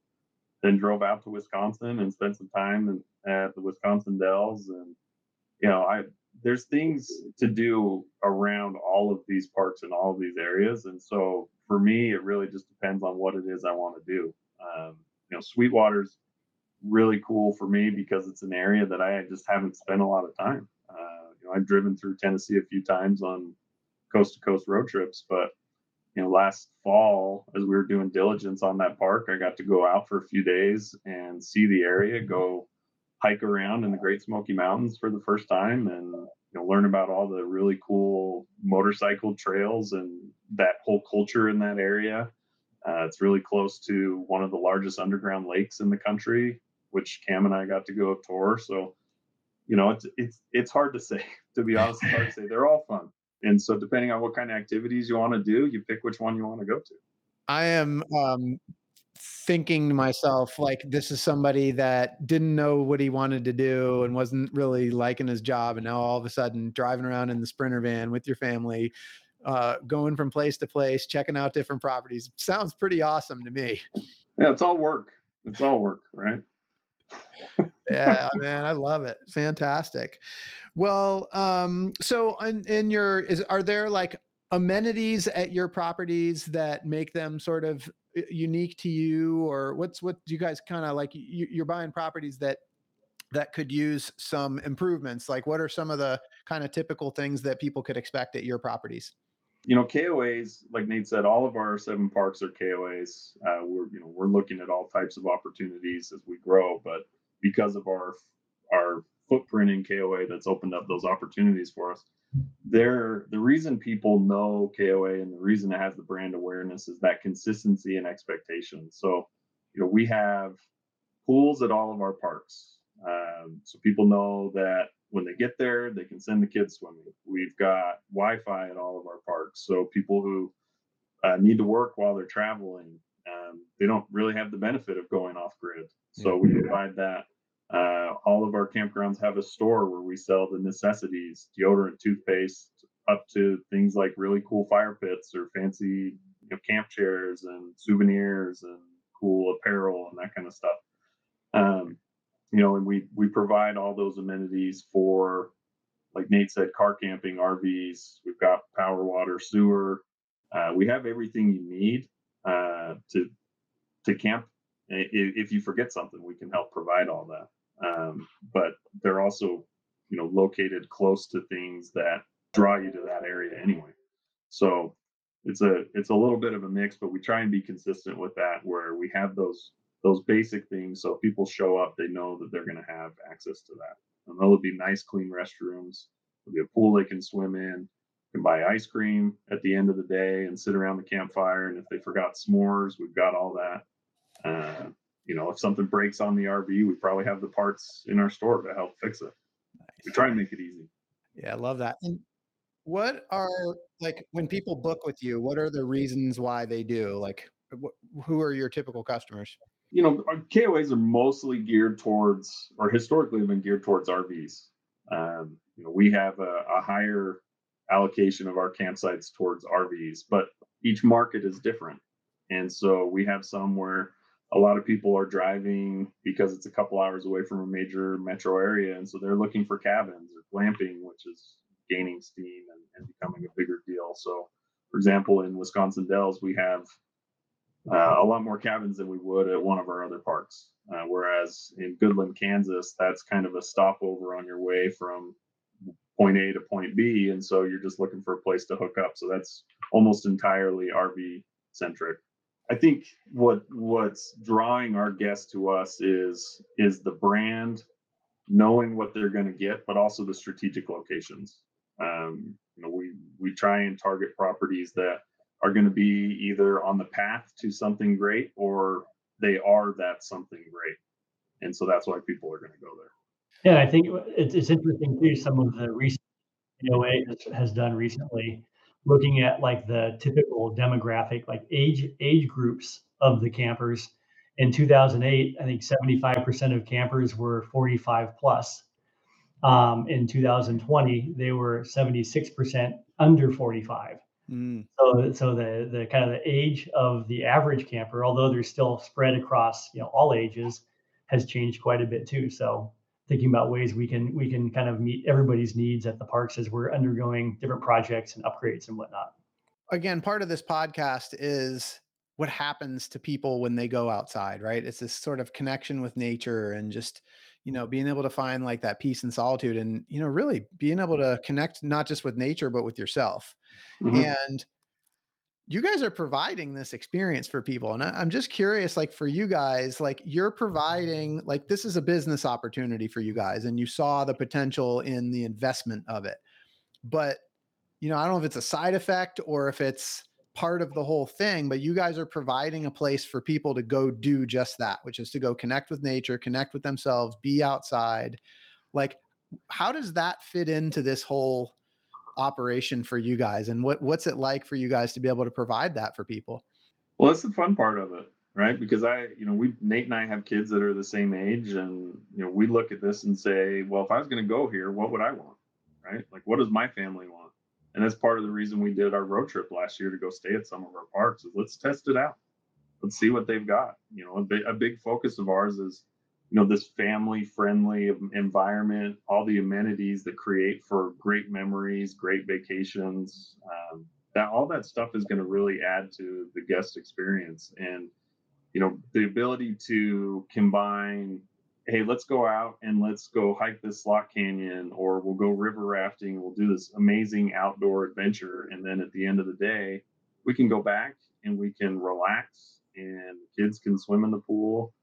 [SPEAKER 3] then drove out to Wisconsin and spent some time in, at the Wisconsin Dells, and you know, I there's things to do around all of these parks and all of these areas, and so for me, it really just depends on what it is I want to do. Um, you know, Sweetwater's really cool for me because it's an area that I just haven't spent a lot of time. Uh, you know, I've driven through Tennessee a few times on coast to coast road trips, but you know, last fall as we were doing diligence on that park, I got to go out for a few days and see the area, go hike around in the Great Smoky Mountains for the first time, and you know, learn about all the really cool motorcycle trails and that whole culture in that area. Uh, it's really close to one of the largest underground lakes in the country which Cam and I got to go tour. So, you know, it's it's it's hard to say. To be honest, it's hard to say. They're all fun, and so depending on what kind of activities you want to do, you pick which one you want to go to.
[SPEAKER 1] I am um, thinking to myself like this is somebody that didn't know what he wanted to do and wasn't really liking his job and now all of a sudden driving around in the sprinter van with your family uh, going from place to place checking out different properties sounds pretty awesome to me
[SPEAKER 3] yeah it's all work it's all work right
[SPEAKER 1] yeah, man, I love it. Fantastic. Well, um, so in, in your is are there like amenities at your properties that make them sort of uh, unique to you, or what's what do you guys kind of like? You, you're buying properties that that could use some improvements. Like, what are some of the kind of typical things that people could expect at your properties?
[SPEAKER 3] You know, KOAs, like Nate said, all of our seven parks are KOAs. Uh, we're, you know, we're looking at all types of opportunities as we grow, but because of our our footprint in KOA, that's opened up those opportunities for us. There, the reason people know KOA and the reason it has the brand awareness is that consistency and expectation. So, you know, we have pools at all of our parks, um, so people know that when they get there, they can send the kids swimming. We've got Wi-Fi at all of our parks, so people who uh, need to work while they're traveling, um, they don't really have the benefit of going off grid. So we provide that. Uh, all of our campgrounds have a store where we sell the necessities, deodorant, toothpaste, up to things like really cool fire pits or fancy you know, camp chairs and souvenirs and cool apparel and that kind of stuff. Um, you know, and we we provide all those amenities for, like Nate said, car camping, RVs. We've got power, water, sewer. Uh, we have everything you need uh, to to camp. If you forget something, we can help provide all that. Um, but they're also, you know, located close to things that draw you to that area anyway. So it's a it's a little bit of a mix, but we try and be consistent with that, where we have those those basic things. So people show up, they know that they're going to have access to that. And those will be nice, clean restrooms. There'll be a pool they can swim in. Can buy ice cream at the end of the day and sit around the campfire. And if they forgot s'mores, we've got all that. Uh, you know, if something breaks on the RV, we probably have the parts in our store to help fix it. Nice. We try and make it easy.
[SPEAKER 1] Yeah, I love that. And what are like when people book with you? What are the reasons why they do? Like, wh- who are your typical customers?
[SPEAKER 3] You know, our KOAs are mostly geared towards, or historically have been geared towards RVs. Um, you know, we have a, a higher allocation of our campsites towards RVs, but each market is different. And so we have some where a lot of people are driving because it's a couple hours away from a major metro area. And so they're looking for cabins or glamping, which is gaining steam and, and becoming a bigger deal. So, for example, in Wisconsin Dells, we have uh, a lot more cabins than we would at one of our other parks. Uh, whereas in Goodland, Kansas, that's kind of a stopover on your way from point A to point B. And so you're just looking for a place to hook up. So that's almost entirely RV centric. I think what what's drawing our guests to us is is the brand, knowing what they're going to get, but also the strategic locations. Um, you know, we we try and target properties that are going to be either on the path to something great or they are that something great, and so that's why people are going to go there.
[SPEAKER 2] Yeah, I think it's, interesting too. Some of the recent KOA has, has done recently, looking at like the typical demographic, like age age groups of the campers. In 2008, I think 75% of campers were 45 plus. Um, in 2020, they were 76% under 45. Mm. So, so the the kind of the age of the average camper, although they're still spread across you know all ages, has changed quite a bit too. So thinking about ways we can we can kind of meet everybody's needs at the parks as we're undergoing different projects and upgrades and whatnot.
[SPEAKER 1] Again, part of this podcast is what happens to people when they go outside, right? It's this sort of connection with nature and just, you know, being able to find like that peace and solitude and, you know, really being able to connect not just with nature, but with yourself. Mm-hmm. And you guys are providing this experience for people and I, am just curious like for you guys like you're providing like this is a business opportunity for you guys and you saw the potential in the investment of it but you know i don't know if it's a side effect or if it's part of the whole thing but you guys are providing a place for people to go do just that which is to go connect with nature connect with themselves be outside. Like how does that fit into this whole operation for you guys? And what what's it like for you guys to be able to provide that for people?
[SPEAKER 3] Well that's the fun part of it right? Because i you know we nate and i have kids that are the same age and you know we look at this and say well if i was going to go here what would i want? Right? Like what does my family want and that's part of the reason we did our road trip last year to go stay at some of our parks is let's test it out. Let's see what they've got. You know a big, a big focus of ours is you know this family friendly environment all the amenities that create for great memories great vacations um, that all that stuff is going to really add to the guest experience. And you know the ability to combine hey let's go out and let's go hike this slot canyon or we'll go river rafting we'll do this amazing outdoor adventure and then at the end of the day we can go back and we can relax and kids can swim in the pool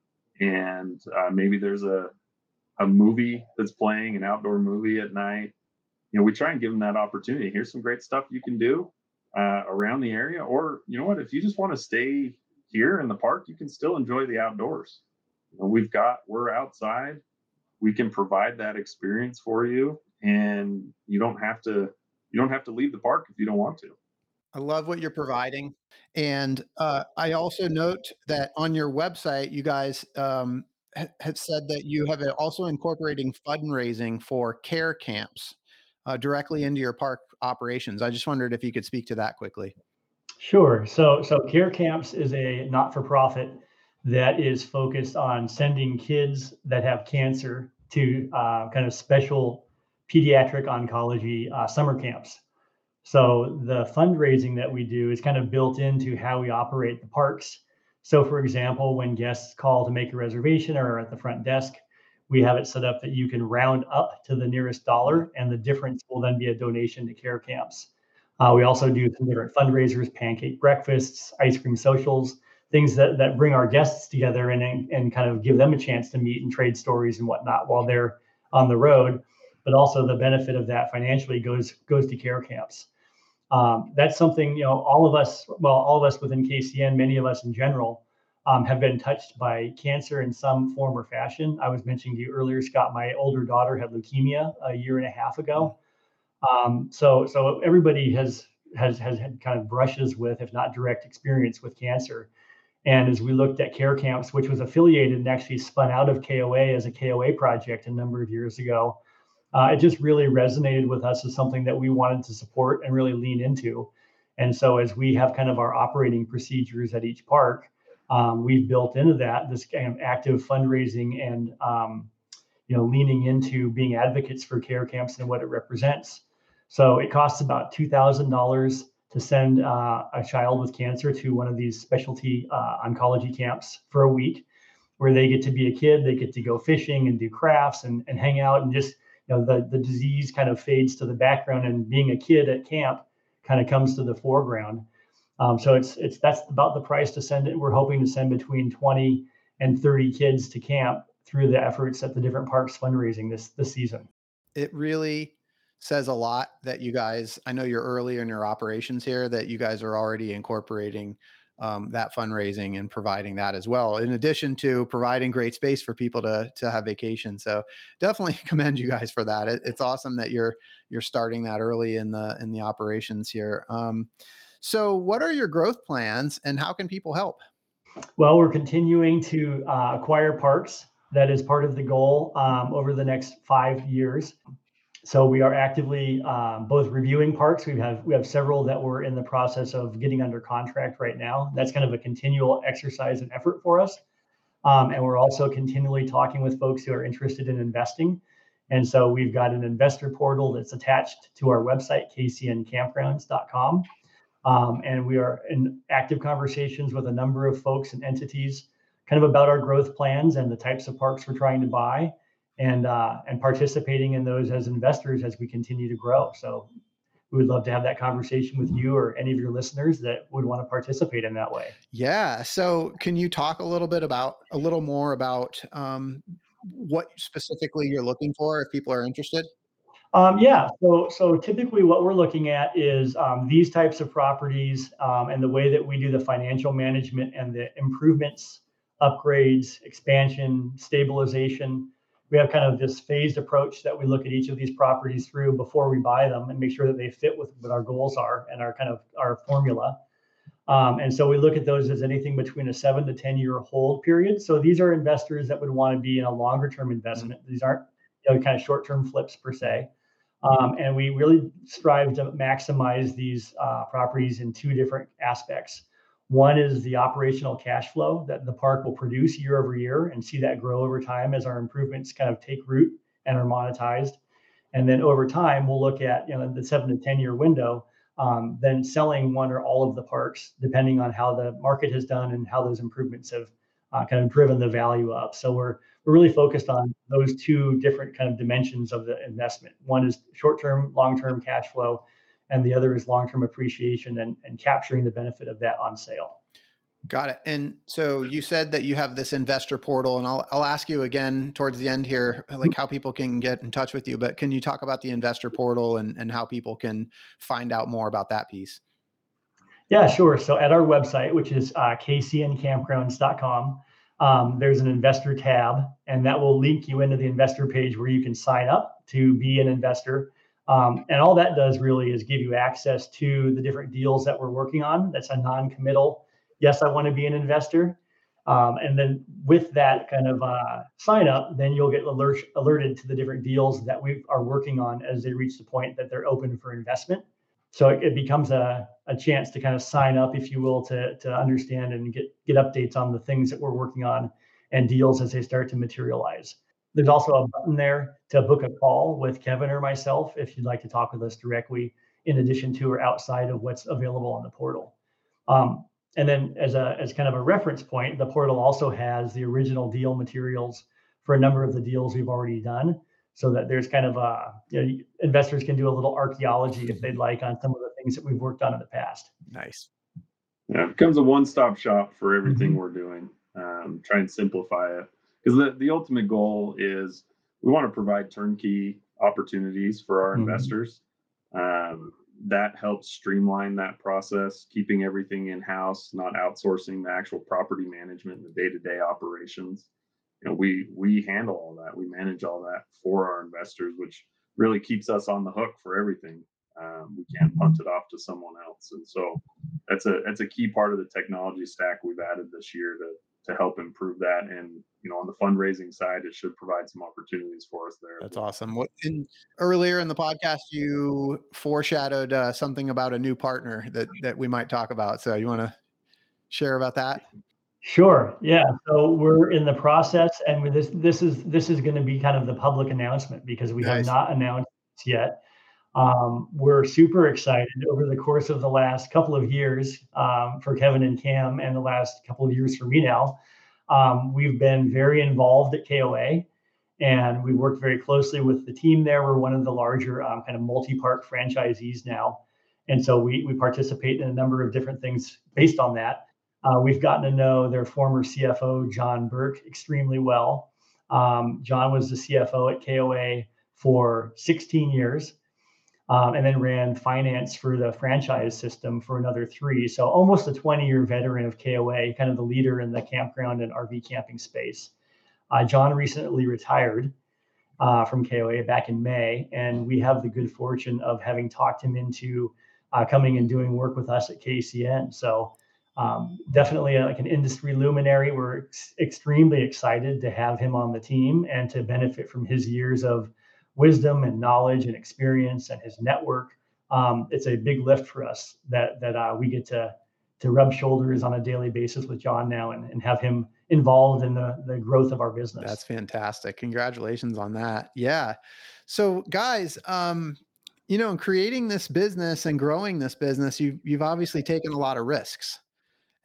[SPEAKER 3] and uh, maybe there's a a movie that's playing an outdoor movie at night. You know we try and give them that opportunity. Here's some great stuff you can do uh, around the area or you know what if you just want to stay here in the park you can still enjoy the outdoors we've got we're outside we can provide that experience for you and you don't have to you don't have to leave the park if you don't want to
[SPEAKER 1] I love what you're providing. And uh, I also note that on your website, you guys um, ha- have said that you have also incorporating fundraising for care camps uh, directly into your park operations. I just wondered if you could speak to that quickly.
[SPEAKER 2] Sure. So, so Care Camps is a not-for-profit that is focused on sending kids that have cancer to uh, kind of special pediatric oncology uh, summer camps. So the fundraising that we do is kind of built into how we operate the parks. So, for example, when guests call to make a reservation or at the front desk, we have it set up that you can round up to the nearest dollar, and the difference will then be a donation to care camps. Uh, we also do some different fundraisers, pancake breakfasts, ice cream socials, things that, that bring our guests together and, and kind of give them a chance to meet and trade stories and whatnot while they're on the road. but also the benefit of that financially goes goes to care camps. Um, that's something you know all of us, well, all of us within KCN, many of us in general, um, have been touched by cancer in some form or fashion. I was mentioning to you earlier, Scott. My older daughter had leukemia a year and a half ago. Um, so so everybody has has has had kind of brushes with, if not direct experience with cancer. And as we looked at Care Camps, which was affiliated and actually spun out of KOA as a KOA project a number of years ago, uh, it just really resonated with us as something that we wanted to support and really lean into. And so, as we have kind of our operating procedures at each park, um, we've built into that this kind of active fundraising and um, you know leaning into being advocates for care camps and what it represents. So it costs about two thousand dollars to send uh, a child with cancer to one of these specialty uh, oncology camps for a week, where they get to be a kid, they get to go fishing and do crafts and, and hang out and just you know the the disease kind of fades to the background and being a kid at camp kind of comes to the foreground. Um, so it's it's that's about the price to send it. We're hoping to send between 20 and 30 kids to camp through the efforts at the different parks fundraising this this season.
[SPEAKER 1] It really says a lot that you guys, I know you're early in your operations here, that you guys are already incorporating um, that fundraising and providing that as well, in addition to providing great space for people to to have vacation. So definitely commend you guys for that. It, it's awesome that you're you're starting that early in the in the operations here. Um, so, what are your growth plans, and how can people help?
[SPEAKER 2] Well, we're continuing to uh, acquire parks. That is part of the goal um, over the next five years. So we are actively um, both reviewing parks. We have we have several that we're in the process of getting under contract right now. That's kind of a continual exercise and effort for us. Um, and we're also continually talking with folks who are interested in investing. And so we've got an investor portal that's attached to our website, kcncampgrounds.com. Um, and we are in active conversations with a number of folks and entities kind of about our growth plans and the types of parks we're trying to buy and uh, and participating in those as investors as we continue to grow. So we would love to have that conversation with you or any of your listeners that would want to participate in that way.
[SPEAKER 1] Yeah. So can you talk a little bit about a little more about um, what specifically you're looking for if people are interested?
[SPEAKER 2] Um, yeah. So so typically what we're looking at is um, these types of properties um, and the way that we do the financial management and the improvements, upgrades, expansion, stabilization we have kind of this phased approach that we look at each of these properties through before we buy them and make sure that they fit with what our goals are and our kind of our formula. Um, and so we look at those as anything between a seven to 10 year hold period. So these are investors that would want to be in a longer term investment. These aren't you know, kind of short term flips per se. Um, and we really strive to maximize these uh, properties in two different aspects. One is the operational cash flow that the park will produce year over year and see that grow over time as our improvements kind of take root and are monetized. And then over time, we'll look at you know the seven to ten year window, um, then selling one or all of the parks, depending on how the market has done and how those improvements have uh, kind of driven the value up. So we're we're really focused on those two different kind of dimensions of the investment. One is short term, long term cash flow, and the other is long-term appreciation and, and capturing the benefit of that on sale.
[SPEAKER 1] Got it. And so you said that you have this investor portal, and I'll I'll ask you again towards the end here, like how people can get in touch with you. But can you talk about the investor portal and and how people can find out more about that piece?
[SPEAKER 2] Yeah, sure. So at our website, which is uh, kcncampgrounds.com, um, there's an investor tab, and that will link you into the investor page where you can sign up to be an investor. Um, and all that does really is give you access to the different deals that we're working on. That's a non-committal. Yes, I want to be an investor. Um, and then with that kind of uh, sign up, then you'll get alert, alerted to the different deals that we are working on as they reach the point that they're open for investment. So it, it becomes a, a chance to kind of sign up, if you will, to, to understand and get, get updates on the things that we're working on and deals as they start to materialize. There's also a button there to book a call with Kevin or myself if you'd like to talk with us directly, in addition to or outside of what's available on the portal. Um, and then, as a as kind of a reference point, the portal also has the original deal materials for a number of the deals we've already done, so that there's kind of a you know, investors can do a little archaeology if they'd like on some of the things that we've worked on in the past.
[SPEAKER 1] Nice.
[SPEAKER 3] Yeah, it becomes a one-stop shop for everything mm-hmm. we're doing. Um, try and simplify it because the, the ultimate goal is we want to provide turnkey opportunities for our mm-hmm. investors. Um, that helps streamline that process, keeping everything in house, not outsourcing the actual property management and the day to day operations. You know, we we handle all that, we manage all that for our investors, which really keeps us on the hook for everything. Um, we can't punt it off to someone else, and so that's a that's a key part of the technology stack we've added this year to to help improve that. And you know, on the fundraising side, it should provide some opportunities for us there.
[SPEAKER 1] That's awesome. What in, earlier in the podcast, you foreshadowed uh, something about a new partner that that we might talk about. So you want to share about that?
[SPEAKER 2] Sure. Yeah. So we're in the process, and this this is this is going to be kind of the public announcement because we nice. have not announced yet. Um, we're super excited over the course of the last couple of years um, for Kevin and Cam, and the last couple of years for me now. Um, we've been very involved at KOA, and we worked very closely with the team there. We're one of the larger um, kind of multi-park franchisees now, and so we we participate in a number of different things based on that. Uh, we've gotten to know their former CFO John Burke extremely well. Um, John was the CFO at KOA for 16 years um, and then ran finance for the franchise system for another three. So almost a 20 year veteran of KOA, kind of the leader in the campground and RV camping space. Uh, John recently retired uh, from KOA back in May, and we have the good fortune of having talked him into uh, coming and doing work with us at KCN. So um, definitely a, like an industry luminary. We're ex- extremely excited to have him on the team and to benefit from his years of wisdom and knowledge and experience and his network. Um, it's a big lift for us that that uh, we get to to rub shoulders on a daily basis with John now and, and have him involved in the, the growth of our business.
[SPEAKER 1] That's fantastic. Congratulations on that. Yeah. So guys, um, you know, in creating this business and growing this business, you've you've obviously taken a lot of risks.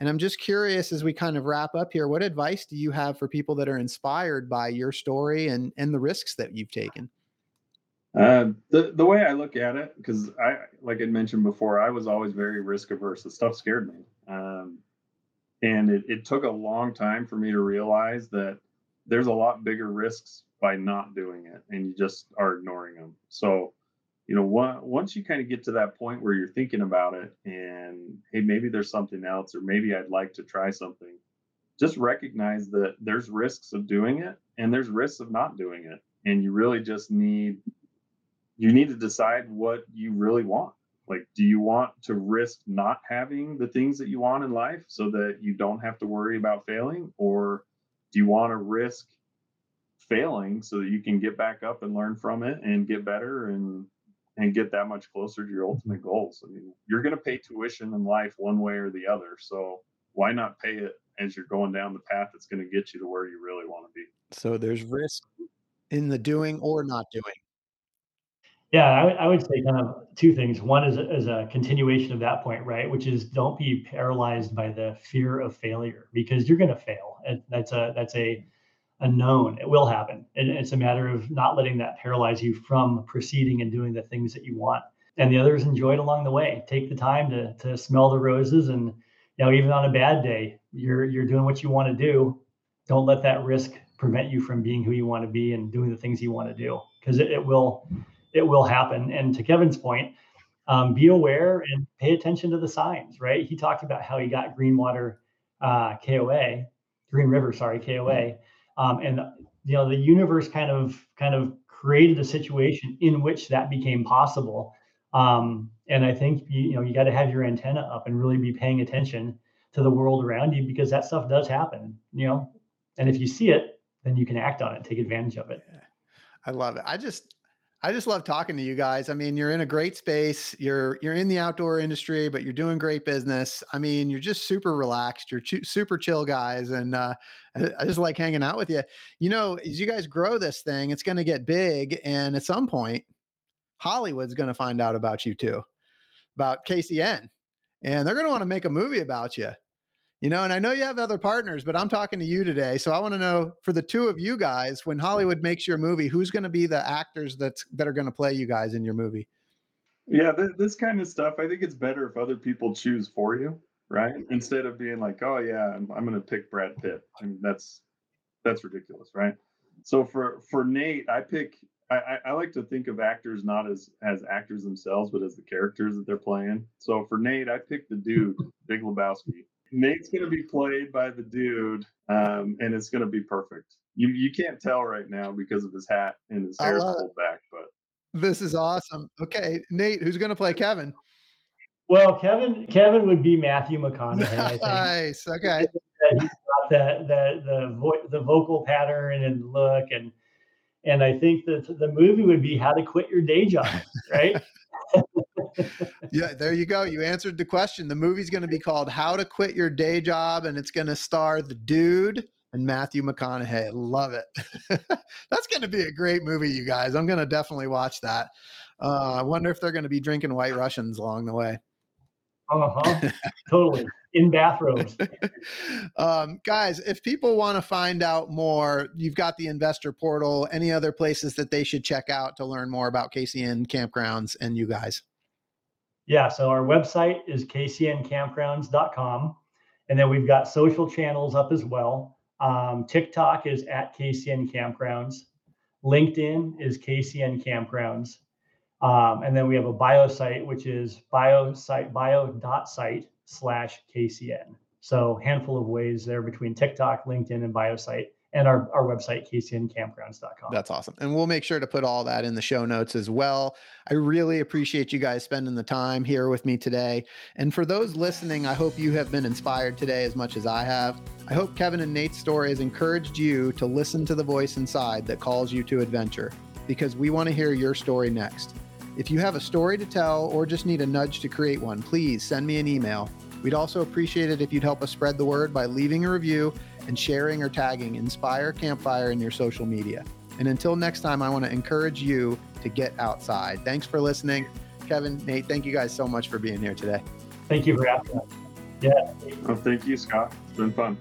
[SPEAKER 1] And I'm just curious as we kind of wrap up here, what advice do you have for people that are inspired by your story and and the risks that you've taken?
[SPEAKER 3] Uh, the the way I look at it, because I like I mentioned before, I was always very risk averse. The stuff scared me, um, and it, it took a long time for me to realize that there's a lot bigger risks by not doing it, and you just are ignoring them. So, you know, one, once you kind of get to that point where you're thinking about it, and hey, maybe there's something else, or maybe I'd like to try something. Just recognize that there's risks of doing it, and there's risks of not doing it, and you really just need you need to decide what you really want. Like, do you want to risk not having the things that you want in life so that you don't have to worry about failing? Or do you want to risk failing so that you can get back up and learn from it and get better and and get that much closer to your ultimate goals? I mean, you're going to pay tuition in life one way or the other. So why not pay it as you're going down the path that's going to get you to where you really want to be?
[SPEAKER 1] So there's risk in the doing or not doing.
[SPEAKER 2] Yeah, I, I would say kind of two things. One is, is a continuation of that point, right? Which is don't be paralyzed by the fear of failure because you're going to fail. And that's a that's a a known. It will happen. And it's a matter of not letting that paralyze you from proceeding and doing the things that you want. And the other is enjoy it along the way. Take the time to to smell the roses and you know even on a bad day, you're you're doing what you want to do. Don't let that risk prevent you from being who you want to be and doing the things you want to do because it, it will it will happen. And to Kevin's point, um, be aware and pay attention to the signs, right? He talked about how he got Greenwater uh, KOA, Green River, sorry, KOA. Um, and you know, the universe kind of kind of created a situation in which that became possible. Um, and I think you, you know you got to have your antenna up and really be paying attention to the world around you because that stuff does happen, you know. And if you see it, then you can act on it, take advantage of it.
[SPEAKER 1] I love it. I just I just love talking to you guys. I mean, you're in a great space. You're you're in the outdoor industry, but you're doing great business. I mean, you're just super relaxed. You're ch- super chill guys, and uh, I, just like hanging out with you. You know, as you guys grow this thing, it's going to get big, and at some point, Hollywood's going to find out about you too, about KCN, and they're going to want to make a movie about you you know and i know you have other partners but i'm talking to you today so i want to know for the two of you guys when hollywood makes your movie who's going to be the actors that's that are going to play you guys in your movie?
[SPEAKER 3] Yeah th- this kind of stuff i think it's better if other people choose for you right? Instead of being like oh yeah i'm, I'm going to pick brad pitt. I mean, that's that's ridiculous right? So for for nate i pick I, I like to think of actors not as as actors themselves, but as the characters that they're playing. So for Nate, I picked the dude, Big Lebowski. Nate's going to be played by the dude, um, and it's going to be perfect. You you can't tell right now because of his hat and his hair pulled back, but
[SPEAKER 1] this is awesome. Okay, Nate, who's going to play Kevin?
[SPEAKER 2] Well, Kevin Kevin would be Matthew McConaughey.
[SPEAKER 1] nice. Okay.
[SPEAKER 2] He's got that the the vo- the vocal pattern and look and and I think that the movie would be How to Quit Your Day Job, right?
[SPEAKER 1] yeah, there you go. You answered the question. The movie's going to be called How to Quit Your Day Job, and it's going to star the dude and Matthew McConaughey. Love it. That's going to be a great movie, you guys. I'm going to definitely watch that. Uh, I wonder if they're going to be drinking White Russians along the way.
[SPEAKER 2] Uh huh. totally in bathrooms.
[SPEAKER 1] um, guys, if people want to find out more, you've got the investor portal. Any other places that they should check out to learn more about KCN campgrounds and you guys?
[SPEAKER 2] Yeah, so our website is kcncampgrounds.com. And then we've got social channels up as well. Um, TikTok is at KCN Campgrounds. LinkedIn is KCN Campgrounds. Um, and then we have a bio site, which is biosite, bio.site slash KCN. So handful of ways there between TikTok, LinkedIn, and biosite and our, our website, kcncampgrounds.com.
[SPEAKER 1] That's awesome. And we'll make sure to put all that in the show notes as well. I really appreciate you guys spending the time here with me today. And for those listening, I hope you have been inspired today as much as I have. I hope Kevin and Nate's story has encouraged you to listen to the voice inside that calls you to adventure because we want to hear your story next. If you have a story to tell or just need a nudge to create one, please send me an email. We'd also appreciate it if you'd help us spread the word by leaving a review and sharing or tagging Inspire Campfire in your social media. And until next time, I want to encourage you to get outside. Thanks for listening. Kevin, Nate, thank you guys so much for being here today.
[SPEAKER 2] Thank you for having us. Yeah.
[SPEAKER 3] Well, thank you, Scott. It's been fun.